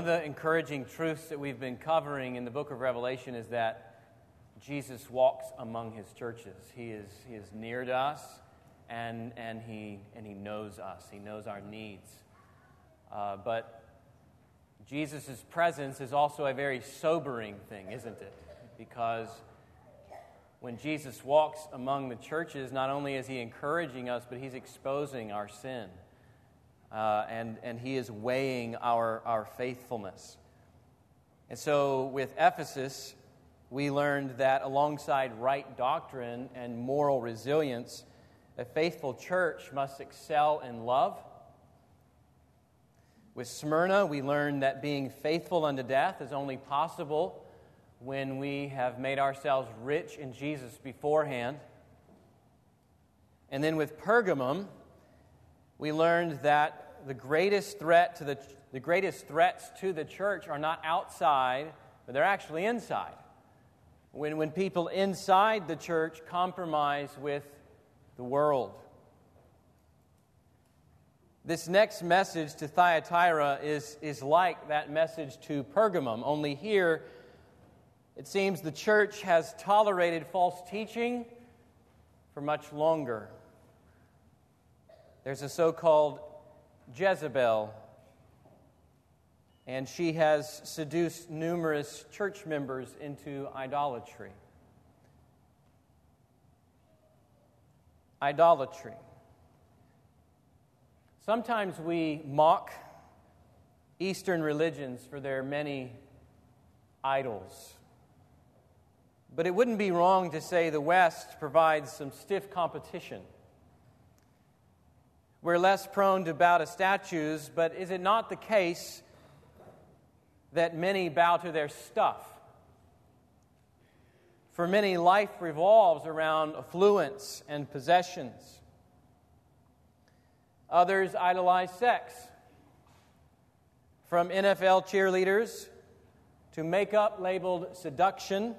of the encouraging truths that we've been covering in the book of Revelation is that Jesus walks among his churches. He is, he is near to us and, and, he, and he knows us, he knows our needs. Uh, but Jesus' presence is also a very sobering thing, isn't it? Because when Jesus walks among the churches, not only is he encouraging us, but he's exposing our sin. Uh, and, and he is weighing our, our faithfulness. And so with Ephesus, we learned that alongside right doctrine and moral resilience, a faithful church must excel in love. With Smyrna, we learned that being faithful unto death is only possible when we have made ourselves rich in Jesus beforehand. And then with Pergamum, we learned that the greatest threat to the, the greatest threats to the church are not outside, but they're actually inside. When, when people inside the church compromise with the world. This next message to Thyatira is, is like that message to Pergamum, only here it seems the church has tolerated false teaching for much longer. There's a so called Jezebel, and she has seduced numerous church members into idolatry. Idolatry. Sometimes we mock Eastern religions for their many idols. But it wouldn't be wrong to say the West provides some stiff competition. We're less prone to bow to statues, but is it not the case that many bow to their stuff? For many, life revolves around affluence and possessions. Others idolize sex. From NFL cheerleaders to makeup labeled seduction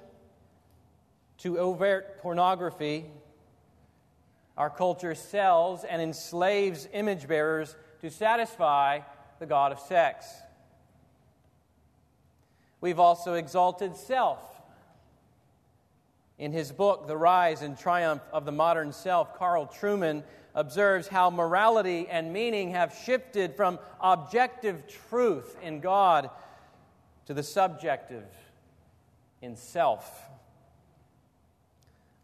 to overt pornography, our culture sells and enslaves image bearers to satisfy the God of sex. We've also exalted self. In his book, The Rise and Triumph of the Modern Self, Carl Trueman observes how morality and meaning have shifted from objective truth in God to the subjective in self.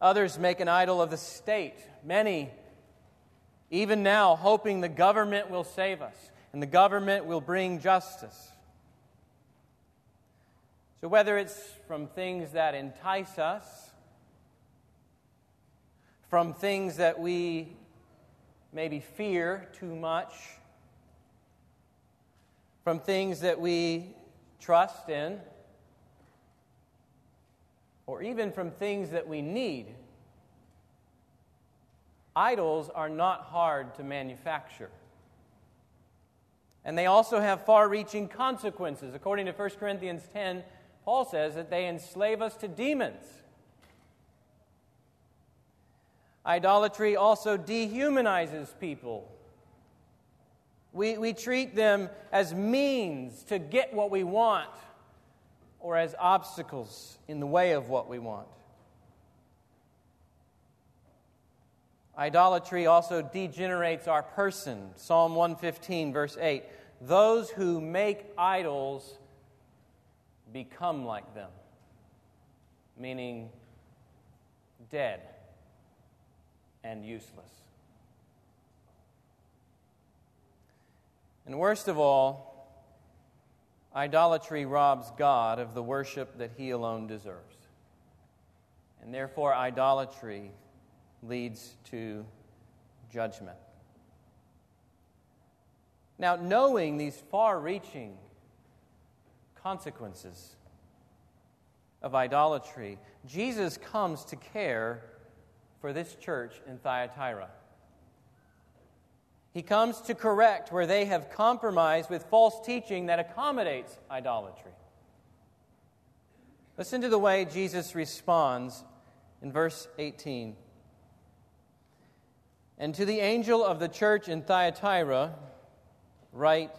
Others make an idol of the state. Many, even now, hoping the government will save us and the government will bring justice. So, whether it's from things that entice us, from things that we maybe fear too much, from things that we trust in, or even from things that we need. Idols are not hard to manufacture. And they also have far reaching consequences. According to 1 Corinthians 10, Paul says that they enslave us to demons. Idolatry also dehumanizes people. We, we treat them as means to get what we want or as obstacles in the way of what we want. Idolatry also degenerates our person. Psalm 115, verse 8. Those who make idols become like them, meaning dead and useless. And worst of all, Idolatry robs God of the worship that he alone deserves. And therefore, idolatry leads to judgment. Now, knowing these far reaching consequences of idolatry, Jesus comes to care for this church in Thyatira. He comes to correct where they have compromised with false teaching that accommodates idolatry. Listen to the way Jesus responds in verse 18. And to the angel of the church in Thyatira, write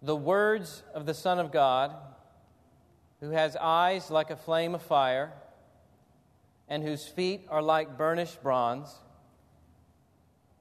the words of the Son of God, who has eyes like a flame of fire, and whose feet are like burnished bronze.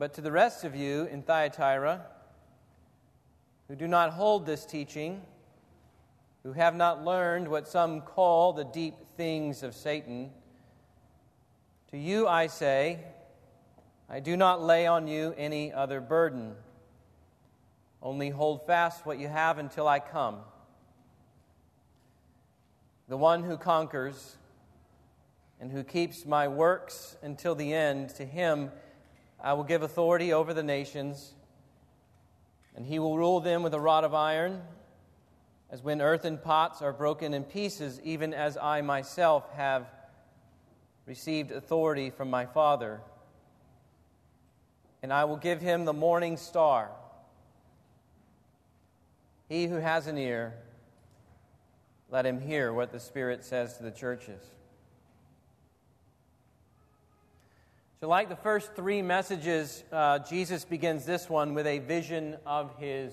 But to the rest of you in Thyatira, who do not hold this teaching, who have not learned what some call the deep things of Satan, to you I say, I do not lay on you any other burden. Only hold fast what you have until I come. The one who conquers and who keeps my works until the end, to him I will give authority over the nations, and he will rule them with a rod of iron, as when earthen pots are broken in pieces, even as I myself have received authority from my Father and I will give him the morning star. He who has an ear, let him hear what the Spirit says to the churches. So, like the first three messages, uh, Jesus begins this one with a vision of his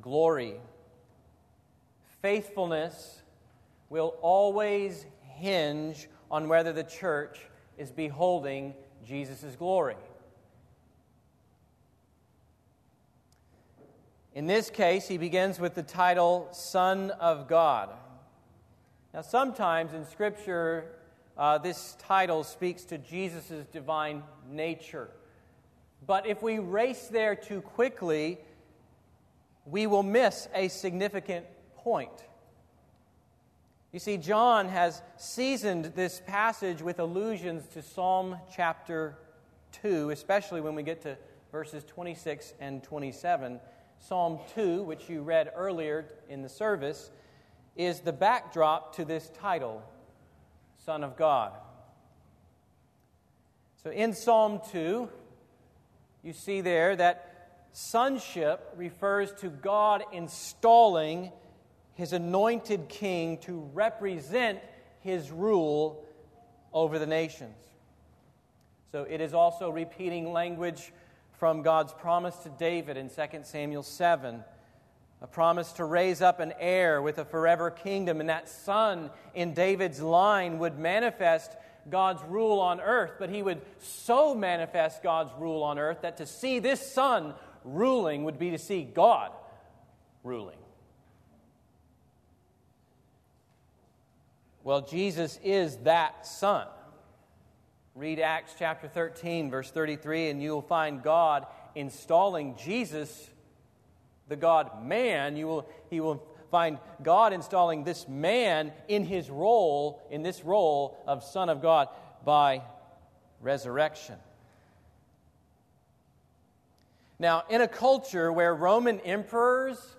glory. Faithfulness will always hinge on whether the church is beholding Jesus' glory. In this case, he begins with the title Son of God. Now, sometimes in Scripture, uh, this title speaks to Jesus' divine nature. But if we race there too quickly, we will miss a significant point. You see, John has seasoned this passage with allusions to Psalm chapter 2, especially when we get to verses 26 and 27 Psalm 2, which you read earlier in the service, is the backdrop to this title, Son of God. So in Psalm 2, you see there that sonship refers to God installing his anointed king to represent his rule over the nations. So it is also repeating language from God's promise to David in 2 Samuel 7. A promise to raise up an heir with a forever kingdom, and that son in David's line would manifest God's rule on earth, but he would so manifest God's rule on earth that to see this son ruling would be to see God ruling. Well, Jesus is that son. Read Acts chapter 13, verse 33, and you will find God installing Jesus, the God man. You will, he will find God installing this man in his role, in this role of Son of God by resurrection. Now, in a culture where Roman emperors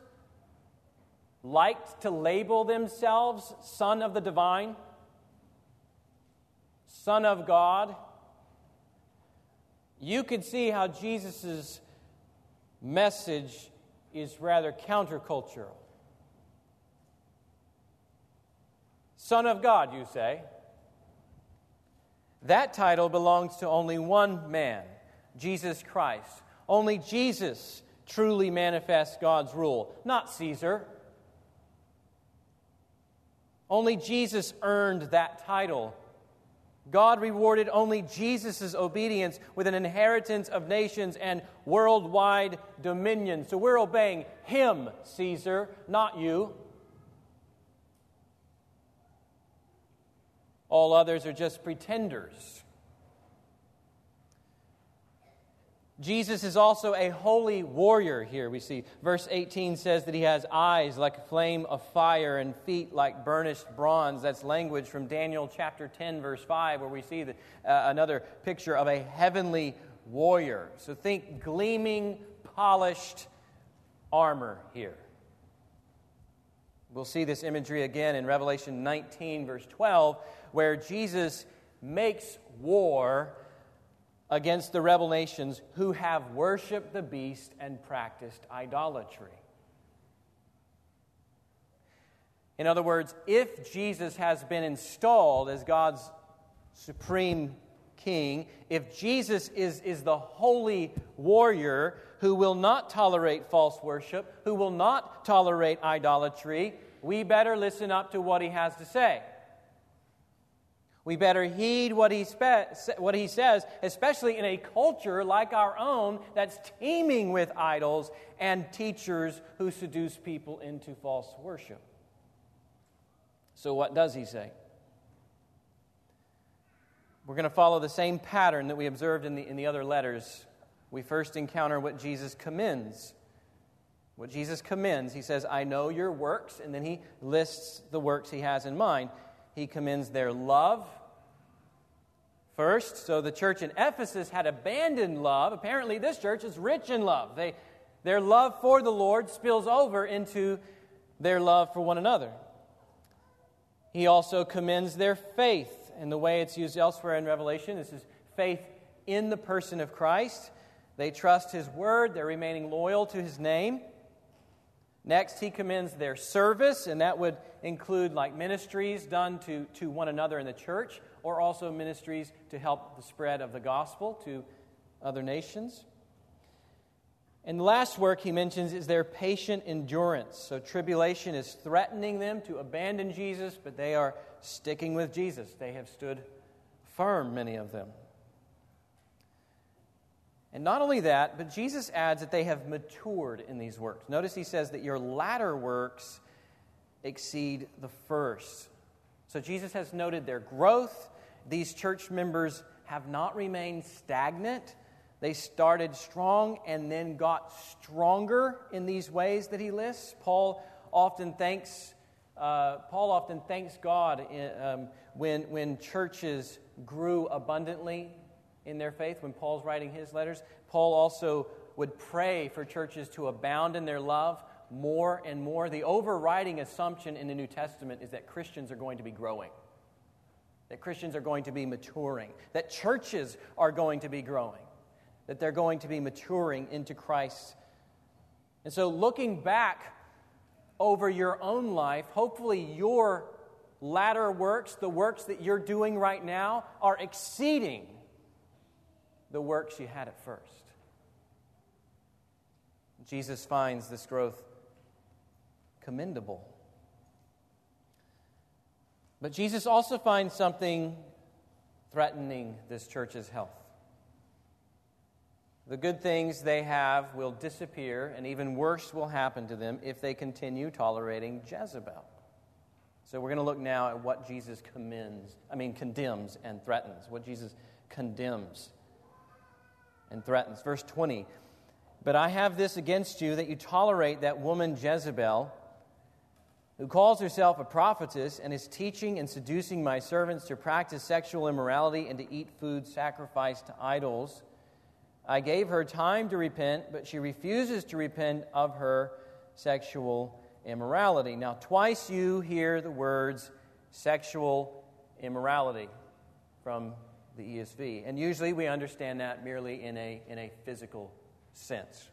liked to label themselves Son of the Divine, Son of God, you could see how Jesus' message is rather countercultural. Son of God, you say? That title belongs to only one man, Jesus Christ. Only Jesus truly manifests God's rule, not Caesar. Only Jesus earned that title God rewarded only Jesus' obedience with an inheritance of nations and worldwide dominion. So we're obeying Him, Caesar, not you. All others are just pretenders. Jesus is also a holy warrior here. We see verse 18 says that he has eyes like a flame of fire and feet like burnished bronze. That's language from Daniel chapter 10, verse 5, where we see the, uh, another picture of a heavenly warrior. So think gleaming, polished armor here. We'll see this imagery again in Revelation 19, verse 12, where Jesus makes war against the rebel nations who have worshiped the beast and practiced idolatry. In other words, if Jesus has been installed as God's supreme king, if Jesus is, is the holy warrior who will not tolerate false worship, who will not tolerate idolatry, we better listen up to what he has to say. We better heed what he, spe- what he says, especially in a culture like our own that's teeming with idols and teachers who seduce people into false worship. So, what does he say? We're going to follow the same pattern that we observed in the, in the other letters. We first encounter what Jesus commends. What Jesus commends, he says, I know your works, and then he lists the works he has in mind. He commends their love first. So the church in Ephesus had abandoned love. Apparently, this church is rich in love. They, their love for the Lord spills over into their love for one another. He also commends their faith. And the way it's used elsewhere in Revelation, this is faith in the person of Christ. They trust his word, they're remaining loyal to his name. Next, he commends their service, and that would include like ministries done to, to one another in the church, or also ministries to help the spread of the gospel to other nations. And the last work he mentions is their patient endurance. So, tribulation is threatening them to abandon Jesus, but they are sticking with Jesus. They have stood firm, many of them. And not only that, but Jesus adds that they have matured in these works. Notice he says that your latter works exceed the first. So Jesus has noted their growth. These church members have not remained stagnant. They started strong and then got stronger in these ways that he lists. Paul often thanks uh, Paul often thanks God in, um, when, when churches grew abundantly in their faith when Paul's writing his letters. Paul also would pray for churches to abound in their love more and more. The overriding assumption in the New Testament is that Christians are going to be growing, that Christians are going to be maturing, that churches are going to be growing, that they're going to be maturing into Christ. And so, looking back over your own life, hopefully your latter works, the works that you're doing right now, are exceeding the works you had at first. Jesus finds this growth commendable. But Jesus also finds something threatening this church's health. The good things they have will disappear, and even worse will happen to them if they continue tolerating Jezebel. So we're going to look now at what Jesus commends, I mean condemns and threatens, what Jesus condemns and threatens. Verse 20 But I have this against you that you tolerate that woman Jezebel, who calls herself a prophetess and is teaching and seducing my servants to practice sexual immorality and to eat food sacrificed to idols. I gave her time to repent, but she refuses to repent of her sexual immorality. Now, twice you hear the words sexual immorality from the ESV. And usually we understand that merely in a, in a physical sense.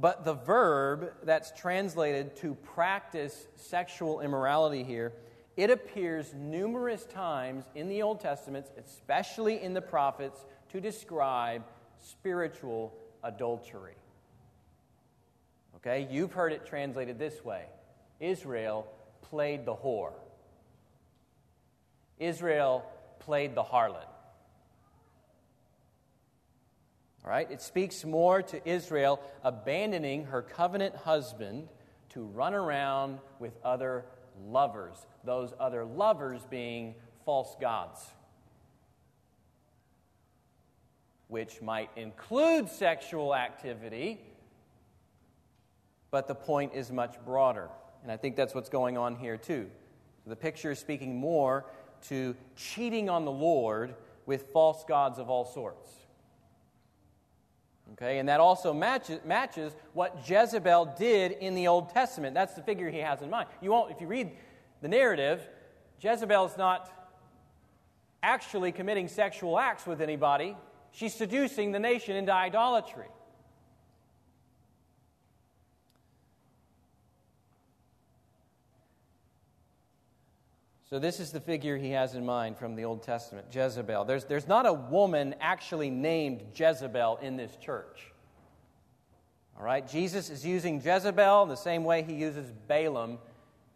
But the verb that's translated to practice sexual immorality here, it appears numerous times in the Old Testament, especially in the prophets, to describe spiritual adultery. Okay, you've heard it translated this way Israel played the whore. Israel played the harlot. All right? It speaks more to Israel abandoning her covenant husband to run around with other lovers, those other lovers being false gods, which might include sexual activity, but the point is much broader. And I think that's what's going on here too. The picture is speaking more to cheating on the Lord with false gods of all sorts. Okay, and that also matches, matches what Jezebel did in the Old Testament. That's the figure he has in mind. You won't, if you read the narrative, Jezebel is not actually committing sexual acts with anybody, she's seducing the nation into idolatry. So, this is the figure he has in mind from the Old Testament Jezebel. There's, there's not a woman actually named Jezebel in this church. All right? Jesus is using Jezebel in the same way he uses Balaam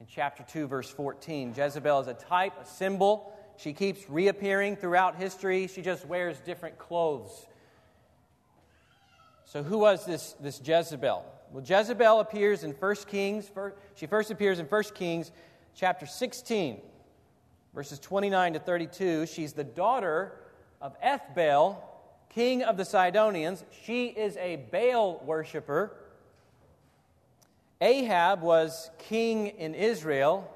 in chapter 2, verse 14. Jezebel is a type, a symbol. She keeps reappearing throughout history, she just wears different clothes. So, who was this, this Jezebel? Well, Jezebel appears in 1 Kings. She first appears in 1 Kings chapter 16 verses 29 to 32. She's the daughter of Ethbaal, king of the Sidonians. She is a Baal worshiper. Ahab was king in Israel,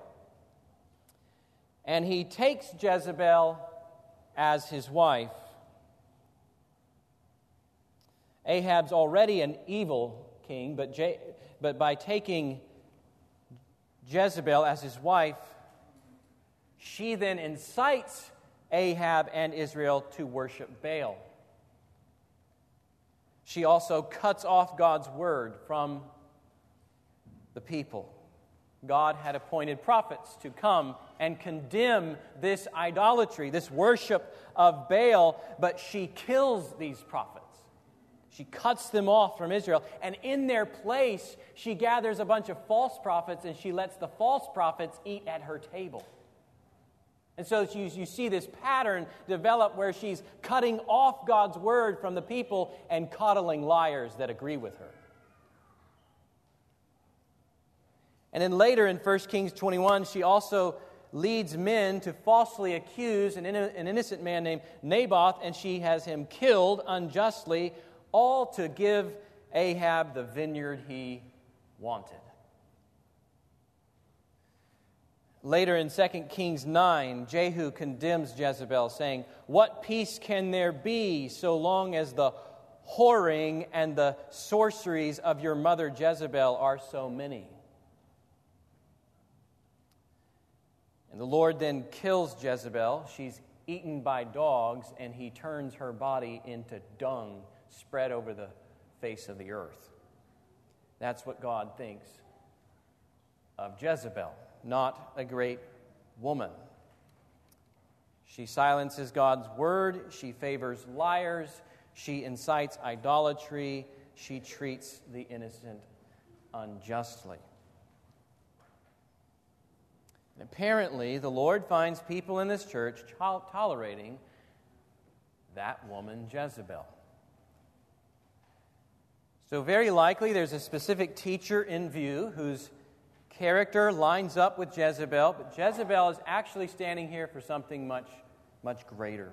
and he takes Jezebel as his wife. Ahab's already an evil king, but, Je- but by taking Jezebel as his wife, she then incites Ahab and Israel to worship Baal. She also cuts off God's word from the people. God had appointed prophets to come and condemn this idolatry, this worship of Baal, but she kills these prophets. She cuts them off from Israel, and in their place, she gathers a bunch of false prophets and she lets the false prophets eat at her table. And so you, you see this pattern develop where she's cutting off God's word from the people and coddling liars that agree with her. And then later in 1 Kings 21, she also leads men to falsely accuse an, an innocent man named Naboth, and she has him killed unjustly, all to give Ahab the vineyard he wanted. Later in 2 Kings 9, Jehu condemns Jezebel, saying, What peace can there be so long as the whoring and the sorceries of your mother Jezebel are so many? And the Lord then kills Jezebel. She's eaten by dogs, and he turns her body into dung spread over the face of the earth. That's what God thinks of Jezebel not a great woman. She silences God's word, she favors liars, she incites idolatry, she treats the innocent unjustly. And apparently, the Lord finds people in this church tolerating that woman, Jezebel. So, very likely, there's a specific teacher in view who's character lines up with Jezebel, but Jezebel is actually standing here for something much, much greater.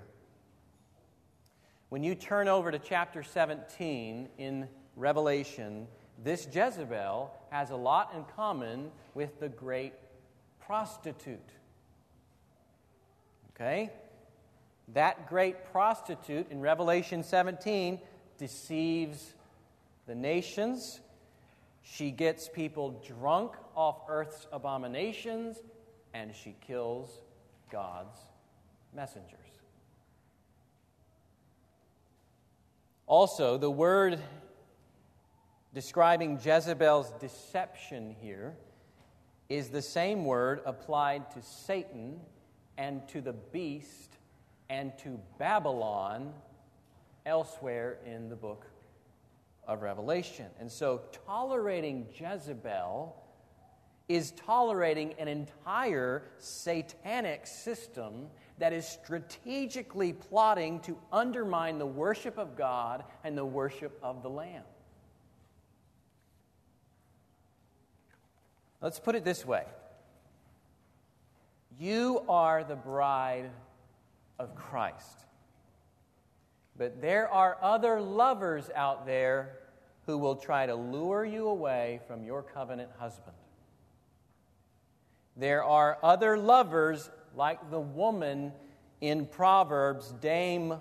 When you turn over to chapter 17 in Revelation, this Jezebel has a lot in common with the great prostitute. Okay? That great prostitute in Revelation 17 deceives the nations she gets people drunk off earth's abominations, and she kills God's messengers. Also, the word describing Jezebel's deception here is the same word applied to Satan and to the beast and to Babylon elsewhere in the book of Revelation. And so, tolerating Jezebel is tolerating an entire satanic system that is strategically plotting to undermine the worship of God and the worship of the Lamb. Let's put it this way You are the bride of Christ. But there are other lovers out there who will try to lure you away from your covenant husband. There are other lovers, like the woman in Proverbs, Dame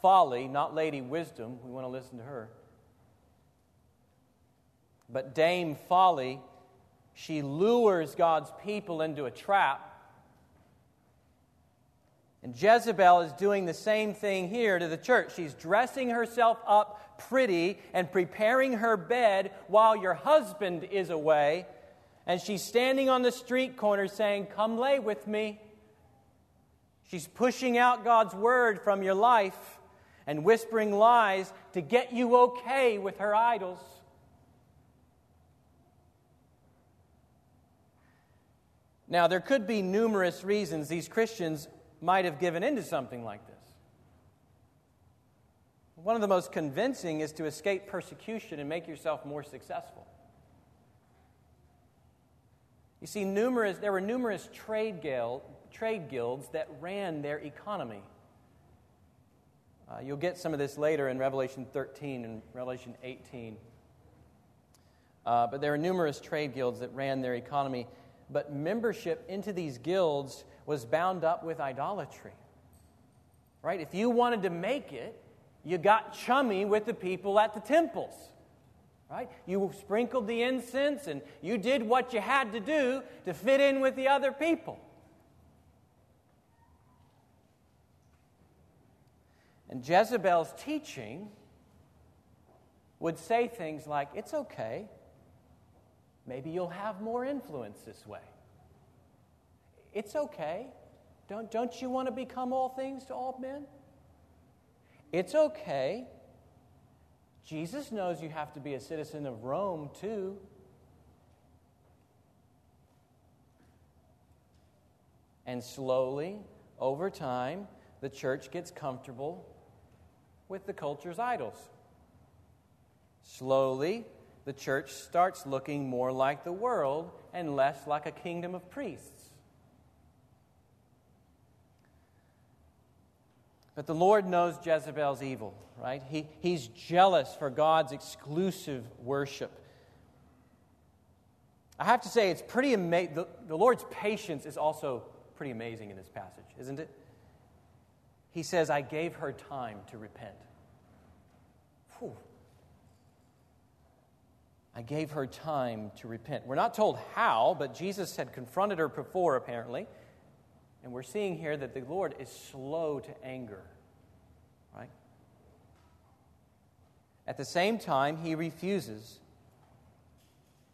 Folly, not Lady Wisdom. We want to listen to her. But Dame Folly, she lures God's people into a trap. And Jezebel is doing the same thing here to the church. She's dressing herself up pretty and preparing her bed while your husband is away and she's standing on the street corner saying, Come lay with me. She's pushing out God's word from your life and whispering lies to get you okay with her idols. Now, there could be numerous reasons these Christians might have given into something like this. One of the most convincing is to escape persecution and make yourself more successful. You see, numerous, there were numerous trade, guild, trade guilds that ran their economy. Uh, you'll get some of this later in Revelation 13 and Revelation 18. Uh, but there are numerous trade guilds that ran their economy. But membership into these guilds was bound up with idolatry. Right? If you wanted to make it, you got chummy with the people at the temples right? You sprinkled the incense and you did what you had to do to fit in with the other people. And Jezebel's teaching would say things like, It's okay. Maybe you'll have more influence this way. It's okay. Don't, don't you want to become all things to all men? It's okay. Jesus knows you have to be a citizen of Rome too. And slowly, over time, the church gets comfortable with the culture's idols. Slowly, the church starts looking more like the world and less like a kingdom of priests. But the Lord knows Jezebel's evil, right? He, he's jealous for God's exclusive worship. I have to say, it's pretty amazing. The, the Lord's patience is also pretty amazing in this passage, isn't it? He says, I gave her time to repent. Whew. I gave her time to repent. We're not told how, but Jesus had confronted her before, apparently. And we're seeing here that the Lord is slow to anger, right? At the same time, he refuses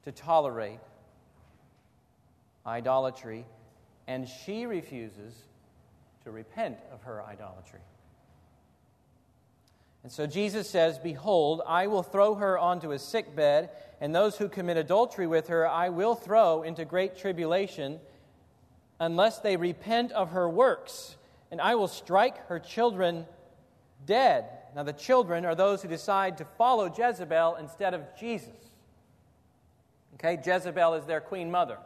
to tolerate idolatry, and she refuses to repent of her idolatry. And so Jesus says, Behold, I will throw her onto a sick bed, and those who commit adultery with her I will throw into great tribulation unless they repent of her works, and I will strike her children dead. Now, the children are those who decide to follow Jezebel instead of Jesus. Okay, Jezebel is their queen mother.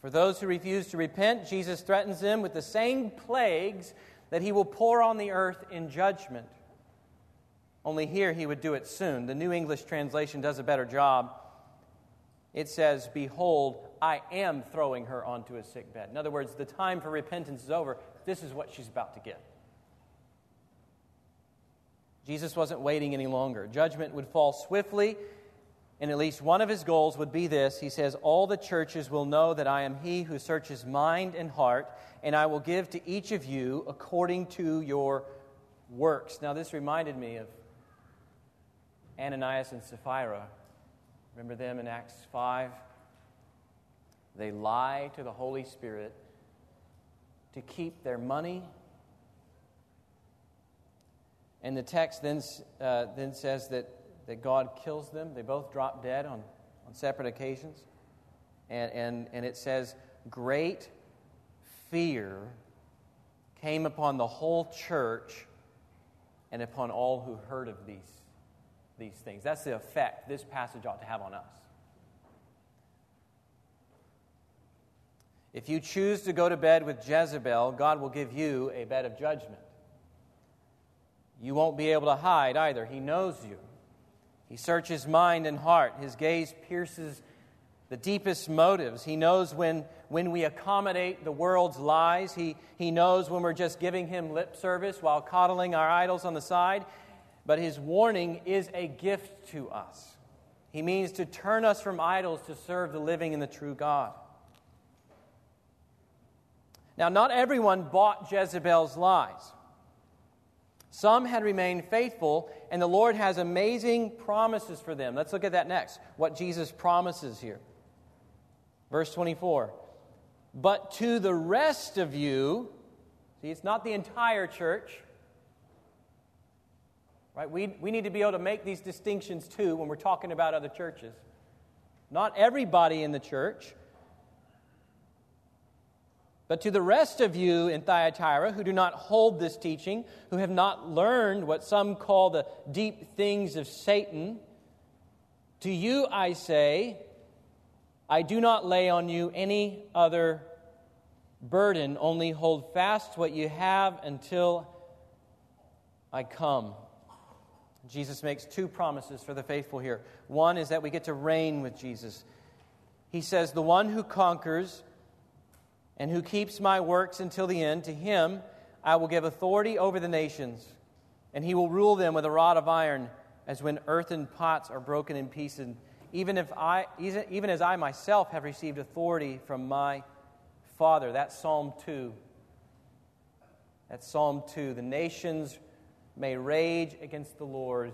For those who refuse to repent, Jesus threatens them with the same plagues that he will pour on the earth in judgment. Only here he would do it soon. The New English translation does a better job it says, Behold, I am throwing her onto a sick bed. In other words, the time for repentance is over. This is what she's about to get. Jesus wasn't waiting any longer. Judgment would fall swiftly, and at least one of his goals would be this. He says, All the churches will know that I am he who searches mind and heart, and I will give to each of you according to your works. Now, this reminded me of Ananias and Sapphira Remember them in Acts 5? They lie to the Holy Spirit to keep their money. And the text then, uh, then says that, that God kills them. They both drop dead on on separate occasions. And, and, and it says, Great fear came upon the whole church and upon all who heard of these, these things. That's the effect this passage ought to have on us. If you choose to go to bed with Jezebel, God will give you a bed of judgment. You won't be able to hide either. He knows you. He searches mind and heart. His gaze pierces the deepest motives. He knows when, when we accommodate the world's lies. He, he knows when we're just giving him lip service while coddling our idols on the side. But his warning is a gift to us. He means to turn us from idols to serve the living and the true God. Now, not everyone bought Jezebel's lies. Some had remained faithful, and the Lord has amazing promises for them. Let's look at that next. What Jesus promises here. Verse 24. But to the rest of you, see, it's not the entire church. Right? We, we need to be able to make these distinctions too when we're talking about other churches. Not everybody in the church, but to the rest of you in Thyatira who do not hold this teaching, who have not learned what some call the deep things of Satan, to you I say, I do not lay on you any other burden, only hold fast what you have until I come. Jesus makes two promises for the faithful here. One is that we get to reign with Jesus. He says, The one who conquers and who keeps my works until the end, to him I will give authority over the nations, and he will rule them with a rod of iron, as when earthen pots are broken in pieces even, if I, even as I myself have received authority from my Father. That's Psalm 2. That's Psalm 2. The nations may rage against the Lord,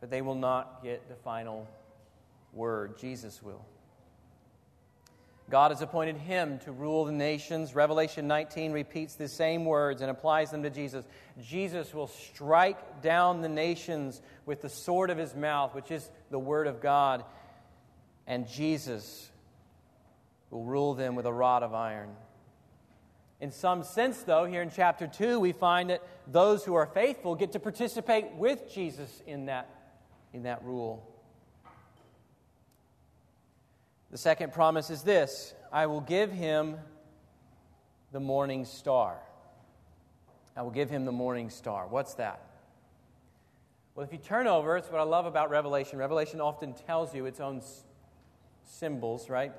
but they will not get the final word. Jesus will. God has appointed him to rule the nations. Revelation 19 repeats the same words and applies them to Jesus. Jesus will strike down the nations with the sword of his mouth, which is the word of God, and Jesus will rule them with a rod of iron. In some sense, though, here in chapter 2, we find that those who are faithful get to participate with Jesus in that, in that rule. The second promise is this I will give him the morning star. I will give him the morning star. What's that? Well, if you turn over, it's what I love about Revelation. Revelation often tells you its own symbols, right?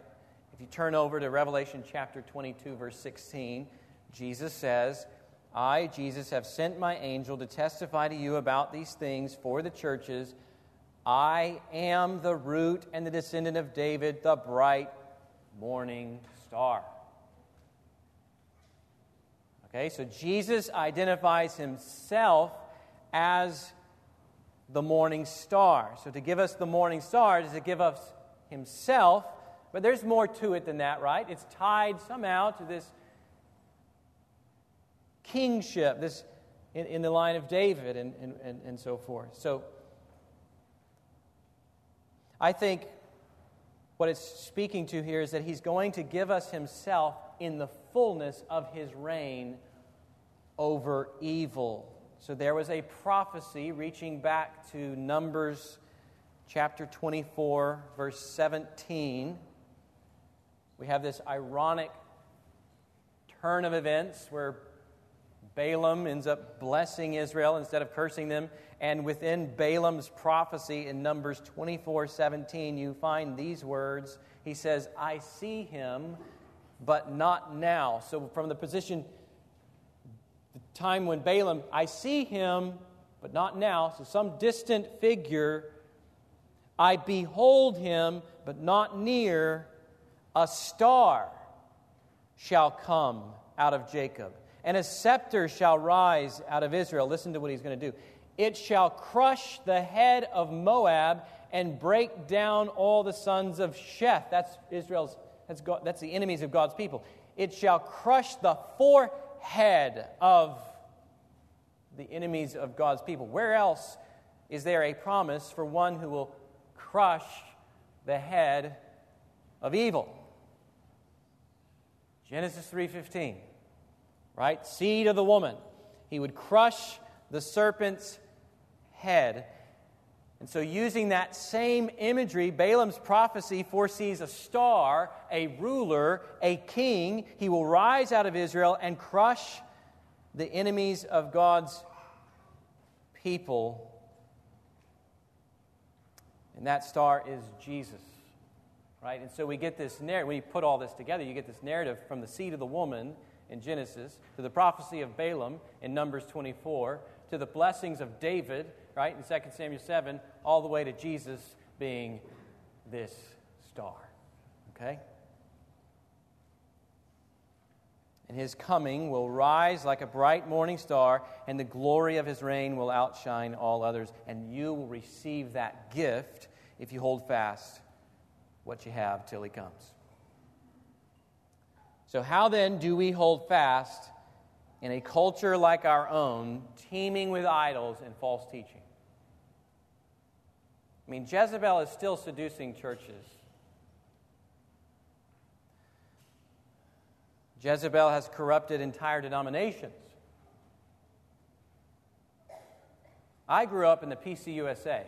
If you turn over to Revelation chapter 22, verse 16, Jesus says, I, Jesus, have sent my angel to testify to you about these things for the churches. I am the root and the descendant of David, the bright morning star. Okay, so Jesus identifies himself as the morning star. So to give us the morning star is to give us himself, but there's more to it than that, right? It's tied somehow to this kingship, this in, in the line of David and, and, and, and so forth. So I think what it's speaking to here is that he's going to give us himself in the fullness of his reign over evil. So there was a prophecy reaching back to Numbers chapter 24, verse 17. We have this ironic turn of events where Balaam ends up blessing Israel instead of cursing them. And within Balaam's prophecy in Numbers 24 17, you find these words. He says, I see him, but not now. So, from the position, the time when Balaam, I see him, but not now. So, some distant figure, I behold him, but not near. A star shall come out of Jacob and a scepter shall rise out of Israel. Listen to what he's going to do. It shall crush the head of Moab and break down all the sons of Sheth. That's Israel's, that's, God, that's the enemies of God's people. It shall crush the forehead of the enemies of God's people. Where else is there a promise for one who will crush the head of evil. Genesis 3:15. Right? Seed of the woman. He would crush the serpent's head. And so, using that same imagery, Balaam's prophecy foresees a star, a ruler, a king. He will rise out of Israel and crush the enemies of God's people. And that star is Jesus. Right? And so we get this narrative, when you put all this together, you get this narrative from the seed of the woman in Genesis to the prophecy of Balaam in Numbers 24 to the blessings of David, right, in 2 Samuel 7, all the way to Jesus being this star. Okay? And his coming will rise like a bright morning star, and the glory of his reign will outshine all others. And you will receive that gift if you hold fast what you have till he comes. So, how then do we hold fast in a culture like our own, teeming with idols and false teaching? I mean, Jezebel is still seducing churches. Jezebel has corrupted entire denominations. I grew up in the PCUSA.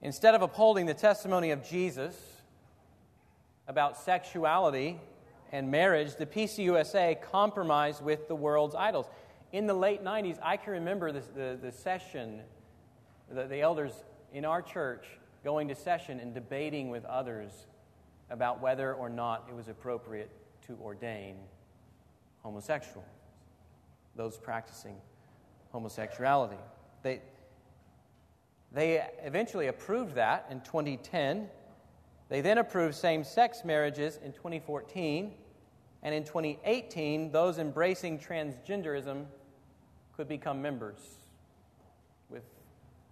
Instead of upholding the testimony of Jesus about sexuality and marriage, the PCUSA compromised with the world's idols. In the late 90s, I can remember this, the, the session, the, the elders in our church going to session and debating with others about whether or not it was appropriate to ordain homosexual, those practicing homosexuality. They, they eventually approved that in 2010. They then approved same sex marriages in 2014. And in 2018, those embracing transgenderism could become members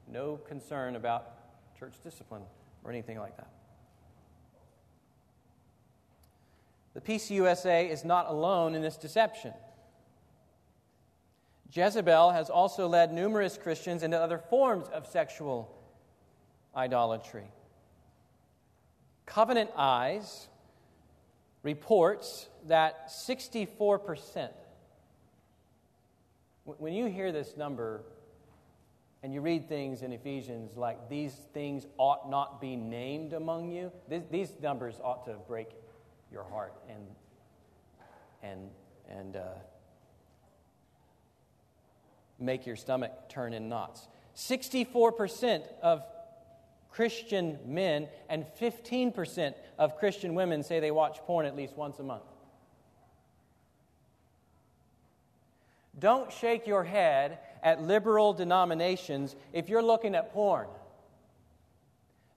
no concern about church discipline or anything like that. The PCUSA is not alone in this deception. Jezebel has also led numerous Christians into other forms of sexual idolatry. Covenant Eyes reports that 64%, when you hear this number and you read things in Ephesians like these things ought not be named among you, these numbers ought to break your heart and, and, and uh, make your stomach turn in knots. 64% of Christian men and 15% of Christian women say they watch porn at least once a month. Don't shake your head at liberal denominations if you're looking at porn.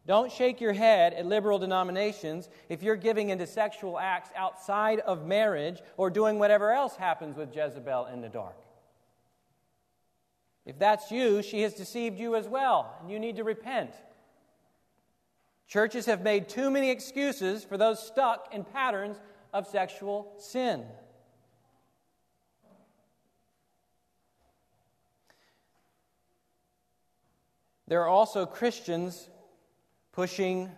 Don't shake your head at liberal denominations if you're giving into sexual acts outside of marriage or doing whatever else happens with Jezebel in the dark. If that's you, she has deceived you as well, and you need to repent. Churches have made too many excuses for those stuck in patterns of sexual sin. There are also Christians pushing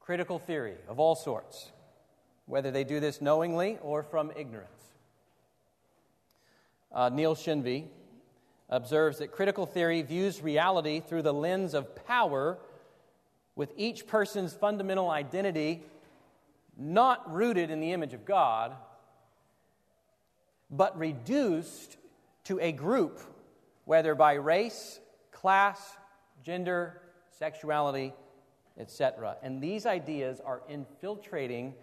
critical theory of all sorts, whether they do this knowingly or from ignorance. Uh, Neil Shenvi observes that critical theory views reality through the lens of power, with each person's fundamental identity not rooted in the image of God, but reduced to a group, whether by race, class, gender, sexuality, etc. And these ideas are infiltrating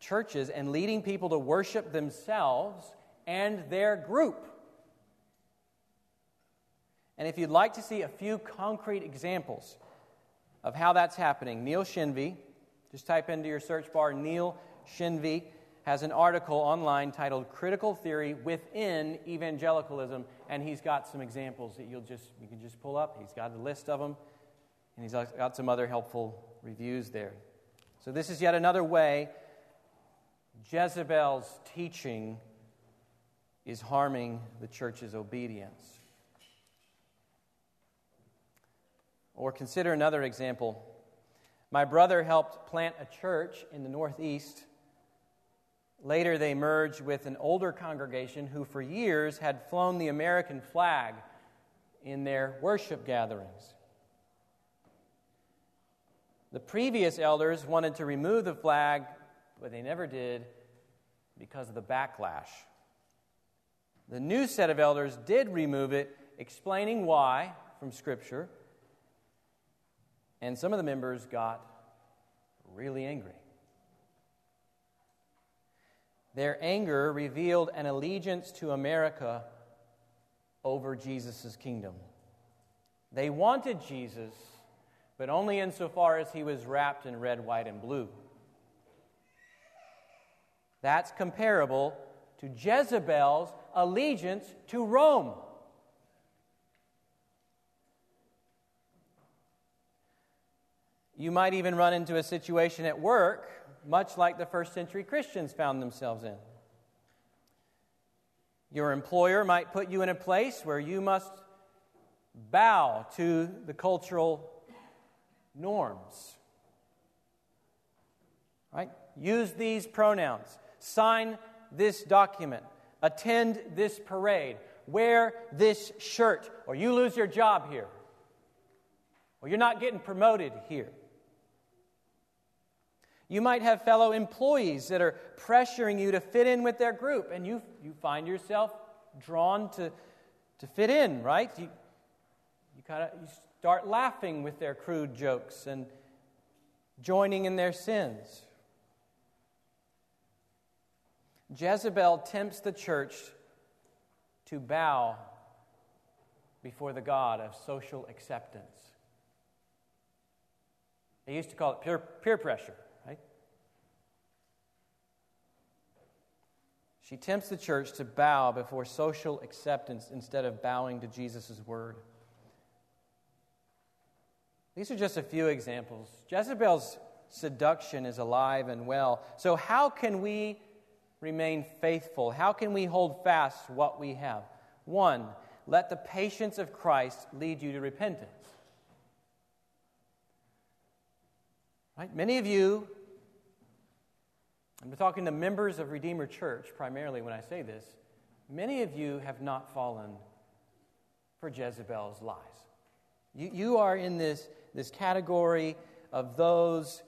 churches and leading people to worship themselves and their group. And if you'd like to see a few concrete examples of how that's happening, Neil Shenvi, just type into your search bar Neil Shenvi, has an article online titled Critical Theory Within Evangelicalism, and he's got some examples that you'll just you can just pull up. He's got a list of them, and he's got some other helpful reviews there. So this is yet another way Jezebel's teaching is harming the church's obedience. Or consider another example. My brother helped plant a church in the Northeast. Later, they merged with an older congregation who, for years, had flown the American flag in their worship gatherings. The previous elders wanted to remove the flag, but they never did because of the backlash. The new set of elders did remove it, explaining why from Scripture, and some of the members got really angry. Their anger revealed an allegiance to America over Jesus' kingdom. They wanted Jesus but only insofar as he was wrapped in red, white, and blue. That's comparable to Jezebel's allegiance to Rome. You might even run into a situation at work, much like the first century Christians found themselves in. Your employer might put you in a place where you must bow to the cultural norms. Right? Use these pronouns. Sign this document. Attend this parade. Wear this shirt, or you lose your job here. Or you're not getting promoted here. You might have fellow employees that are pressuring you to fit in with their group, and you, you find yourself drawn to, to fit in, right? You, you kind of you start laughing with their crude jokes and joining in their sins. Jezebel tempts the church to bow before the God of social acceptance. They used to call it peer, peer pressure, right? She tempts the church to bow before social acceptance instead of bowing to Jesus' word. These are just a few examples. Jezebel's seduction is alive and well. So, how can we remain faithful? How can we hold fast what we have? One, let the patience of Christ lead you to repentance. Right? Many of you, I'm talking to members of Redeemer Church primarily when I say this, many of you have not fallen for Jezebel's lies. You, you are in this this category of those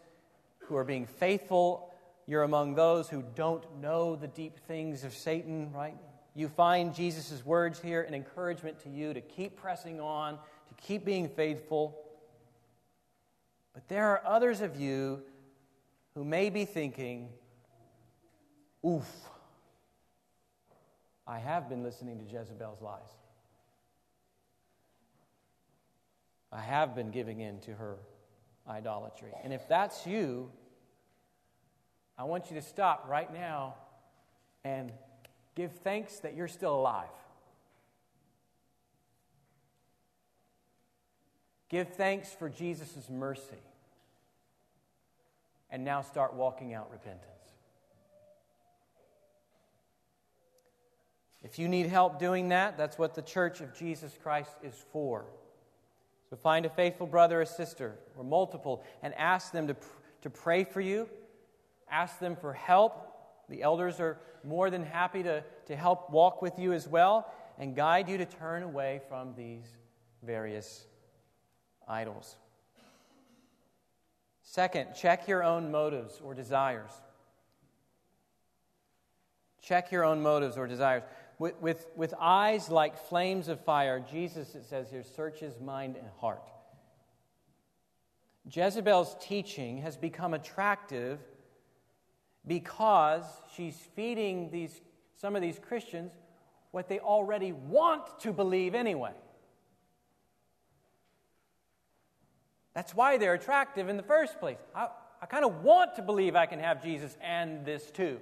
who are being faithful. You're among those who don't know the deep things of Satan, right? You find Jesus' words here an encouragement to you to keep pressing on, to keep being faithful. But there are others of you who may be thinking, oof, I have been listening to Jezebel's lies. I have been giving in to her idolatry. And if that's you, I want you to stop right now and give thanks that you're still alive. Give thanks for Jesus' mercy. And now start walking out repentance. If you need help doing that, that's what the Church of Jesus Christ is for. So find a faithful brother or sister or multiple and ask them to, to pray for you. Ask them for help. The elders are more than happy to, to help walk with you as well and guide you to turn away from these various idols. Second, check your own motives or desires. Check your own motives or desires. With, with, with eyes like flames of fire, Jesus, it says here, searches mind and heart. Jezebel's teaching has become attractive because she's feeding these, some of these Christians what they already want to believe anyway. That's why they're attractive in the first place. I, I kind of want to believe I can have Jesus and this too.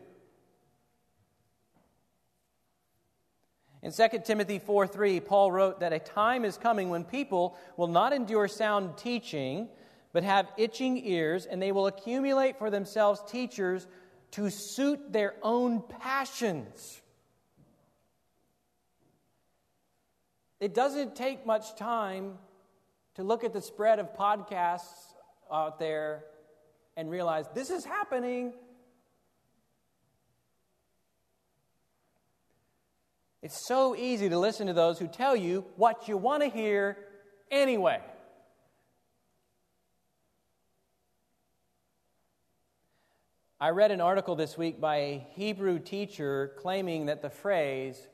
In 2 Timothy 4 3, Paul wrote that a time is coming when people will not endure sound teaching, but have itching ears, and they will accumulate for themselves teachers to suit their own passions. It doesn't take much time to look at the spread of podcasts out there and realize this is happening. It's so easy to listen to those who tell you what you want to hear anyway. I read an article this week by a Hebrew teacher claiming that the phrase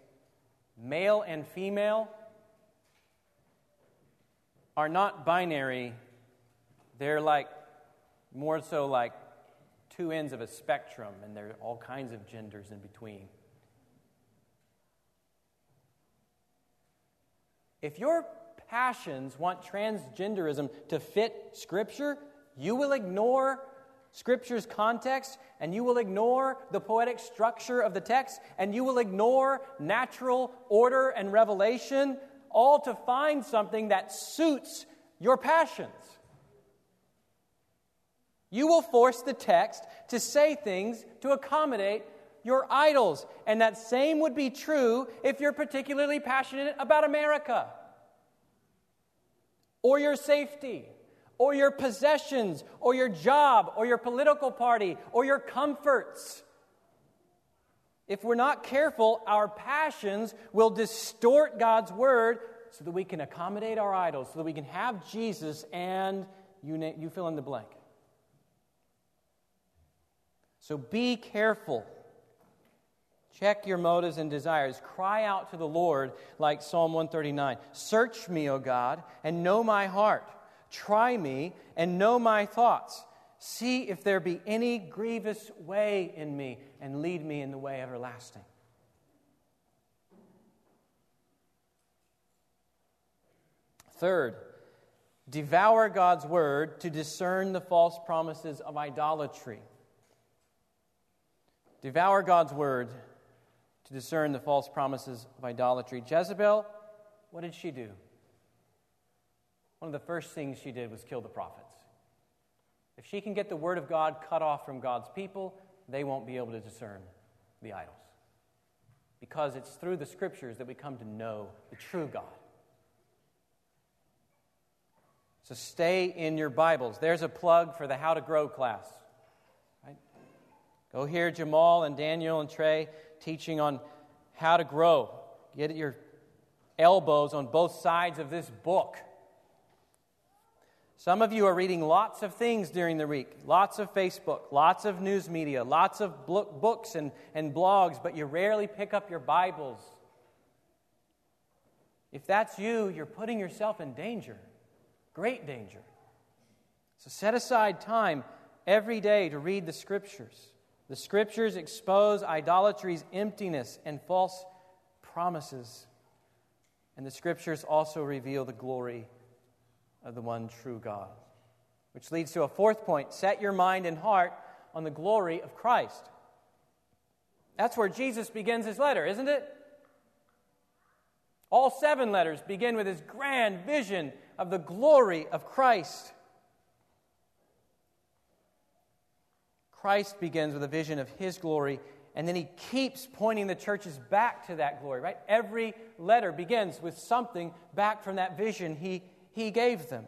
male and female are not binary, they're like more so like two ends of a spectrum, and there are all kinds of genders in between. If your passions want transgenderism to fit Scripture, you will ignore Scripture's context, and you will ignore the poetic structure of the text, and you will ignore natural order and revelation, all to find something that suits your passions. You will force the text to say things to accommodate your idols. And that same would be true if you're particularly passionate about America or your safety or your possessions, or your job, or your political party, or your comforts. If we're not careful, our passions will distort God's word so that we can accommodate our idols, so that we can have Jesus and you, you fill in the blank. So be careful. Check your motives and desires. Cry out to the Lord like Psalm 139 Search me, O God, and know my heart. Try me and know my thoughts. See if there be any grievous way in me, and lead me in the way everlasting. Third, devour God's word to discern the false promises of idolatry. Devour God's word to discern the false promises of idolatry. Jezebel, what did she do? one of the first things she did was kill the prophets. If she can get the word of God cut off from God's people, they won't be able to discern the idols. Because it's through the scriptures that we come to know the true God. So stay in your Bibles. There's a plug for the How to Grow class. Right? Go hear Jamal and Daniel and Trey teaching on how to grow. Get your elbows on both sides of this book. Some of you are reading lots of things during the week lots of Facebook, lots of news media, lots of books and, and blogs, but you rarely pick up your Bibles. If that's you, you're putting yourself in danger, great danger. So set aside time every day to read the Scriptures. The Scriptures expose idolatry's emptiness and false promises. And the Scriptures also reveal the glory of the one true God. Which leads to a fourth point set your mind and heart on the glory of Christ. That's where Jesus begins his letter, isn't it? All seven letters begin with his grand vision of the glory of Christ. Christ begins with a vision of his glory, and then he keeps pointing the churches back to that glory, right? Every letter begins with something back from that vision he he gave them.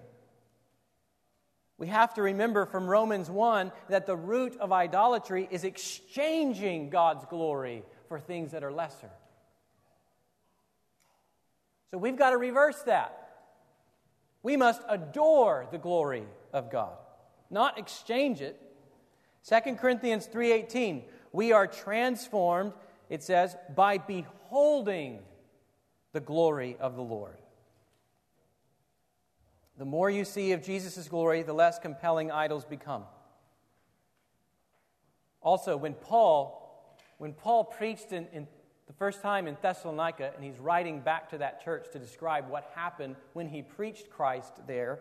We have to remember from Romans 1 that the root of idolatry is exchanging God's glory for things that are lesser. So we've got to reverse that. We must adore the glory of God, not exchange it. 2 Corinthians 3:18 We are transformed, it says, by beholding the glory of the Lord. The more you see of Jesus' glory, the less compelling idols become. Also, when Paul, when Paul preached in, in the first time in Thessalonica, and he's writing back to that church to describe what happened when he preached Christ there,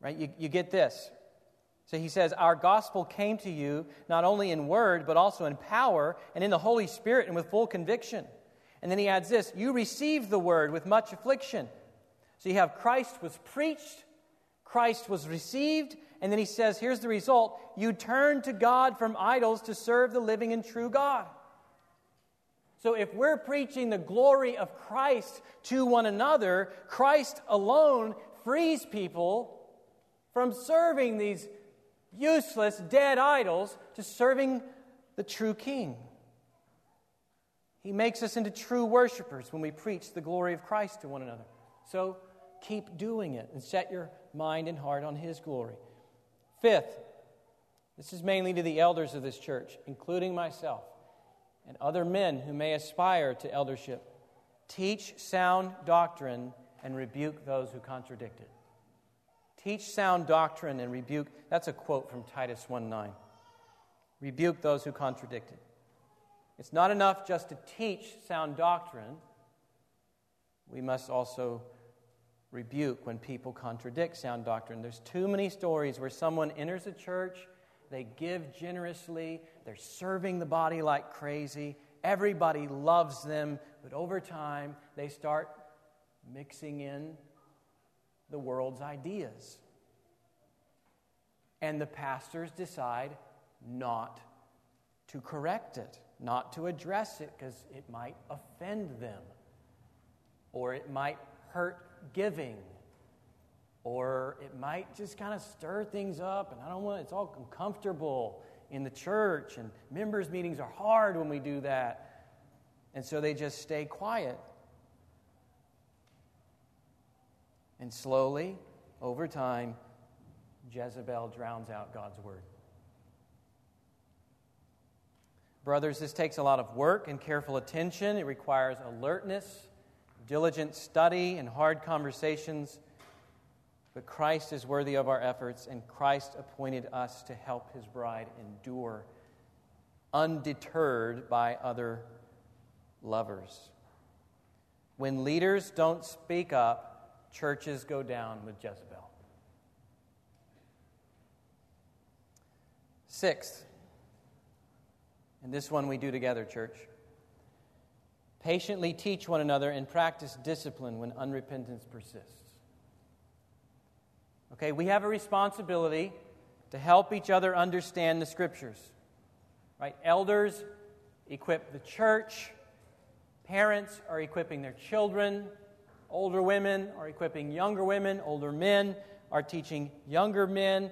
right? You, you get this. So he says, Our gospel came to you not only in word, but also in power and in the Holy Spirit and with full conviction. And then he adds this You received the word with much affliction so you have Christ was preached, Christ was received, and then he says, here's the result you turn to God from idols to serve the living and true God. So if we're preaching the glory of Christ to one another, Christ alone frees people from serving these useless, dead idols to serving the true King. He makes us into true worshipers when we preach the glory of Christ to one another. So keep doing it and set your mind and heart on His glory. Fifth, this is mainly to the elders of this church, including myself and other men who may aspire to eldership. Teach sound doctrine and rebuke those who contradict it. Teach sound doctrine and rebuke. That's a quote from Titus 1 9. Rebuke those who contradict it. It's not enough just to teach sound doctrine. We must also rebuke when people contradict sound doctrine. There's too many stories where someone enters a church, they give generously, they're serving the body like crazy, everybody loves them, but over time they start mixing in the world's ideas. And the pastors decide not to correct it, not to address it, because it might offend them, or it might hurt giving, or it might just kind of stir things up, and I don't want it's all uncomfortable in the church, and members' meetings are hard when we do that. And so they just stay quiet. And slowly, over time, Jezebel drowns out God's word. Brothers, this takes a lot of work and careful attention. It requires alertness, diligent study, and hard conversations. But Christ is worthy of our efforts, and Christ appointed us to help his bride endure, undeterred by other lovers. When leaders don't speak up, churches go down with Jezebel. Sixth, and this one we do together, church. Patiently teach one another and practice discipline when unrepentance persists. Okay, we have a responsibility to help each other understand the scriptures. Right? Elders equip the church, parents are equipping their children, Older women are equipping younger women, older men are teaching younger men.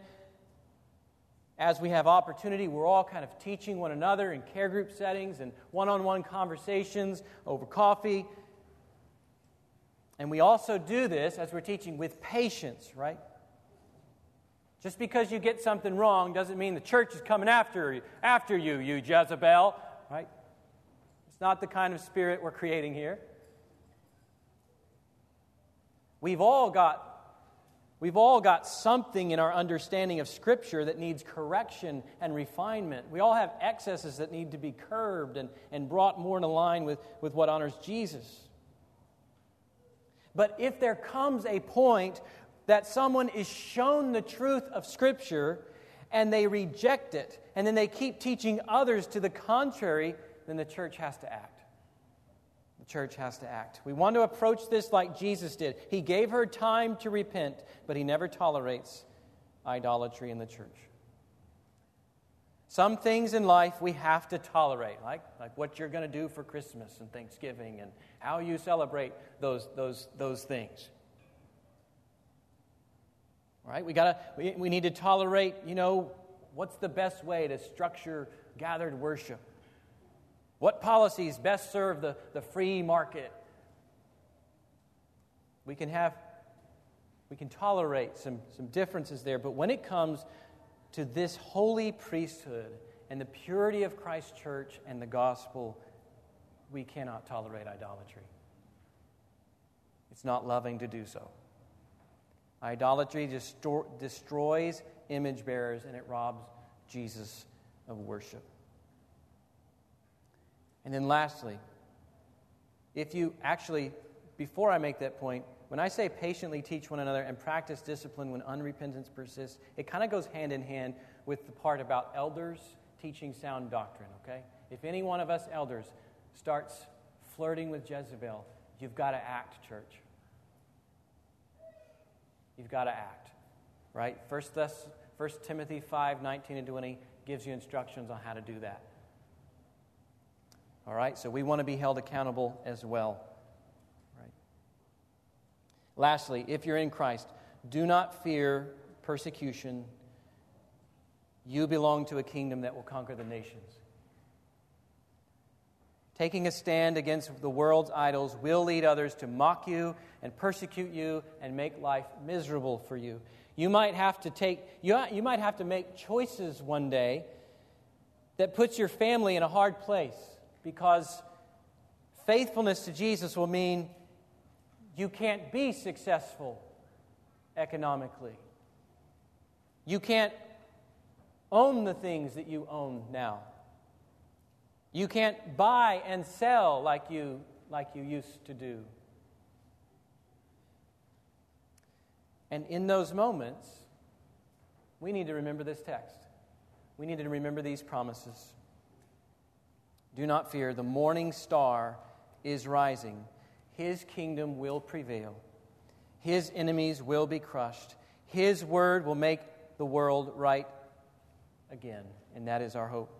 As we have opportunity, we're all kind of teaching one another in care group settings and one on one conversations over coffee. And we also do this as we're teaching with patience, right? Just because you get something wrong doesn't mean the church is coming after you, after you, you Jezebel, right? It's not the kind of spirit we're creating here. We've all got We've all got something in our understanding of Scripture that needs correction and refinement. We all have excesses that need to be curbed and, and brought more in line with, with what honors Jesus. But if there comes a point that someone is shown the truth of Scripture and they reject it, and then they keep teaching others to the contrary, then the church has to act church has to act. We want to approach this like Jesus did. He gave her time to repent, but he never tolerates idolatry in the church. Some things in life we have to tolerate, like, like what you're going to do for Christmas and Thanksgiving and how you celebrate those, those, those things. Right? We, gotta, we, we need to tolerate, you know, what's the best way to structure gathered worship? What policies best serve the, the free market? We can have, we can tolerate some, some differences there, but when it comes to this holy priesthood and the purity of Christ's church and the gospel, we cannot tolerate idolatry. It's not loving to do so. Idolatry destroys image bearers and it robs Jesus of worship. And then lastly, if you actually, before I make that point, when I say patiently teach one another and practice discipline when unrepentance persists, it kind of goes hand in hand with the part about elders teaching sound doctrine, okay? If any one of us elders starts flirting with Jezebel, you've got to act, church. You've got to act, right? First, Thess, First Timothy 5 19 and 20 gives you instructions on how to do that. All right, so we want to be held accountable as well. Right. Lastly, if you're in Christ, Do not fear persecution. You belong to a kingdom that will conquer the nations. Taking a stand against the world's idols will lead others to mock you and persecute you and make life miserable for you. You might have to take you, you might have to make choices one day that puts your family in a hard place because faithfulness to Jesus will mean you can't be successful economically. You can't own the things that you own now. You can't buy and sell like you, like you used to do. And in those moments, we need to remember this text. We need to remember these promises. Do not fear, the morning star is rising. His kingdom will prevail. His enemies will be crushed. His word will make the world right again. And that is our hope.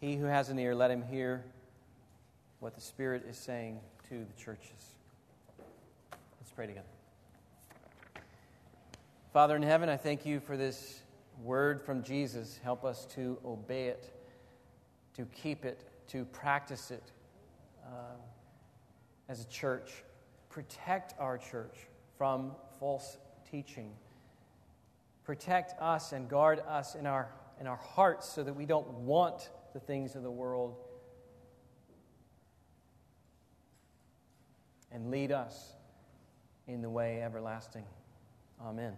He who has an ear, let him hear what the Spirit is saying to the churches. Let's pray together. Father in heaven, I thank you for this word from Jesus. Help us to obey it, to keep it, to practice it uh, as a church. Protect our church from false teaching. Protect us and guard us in our, in our hearts so that we don't want the things of the world. And lead us in the way everlasting. Amen.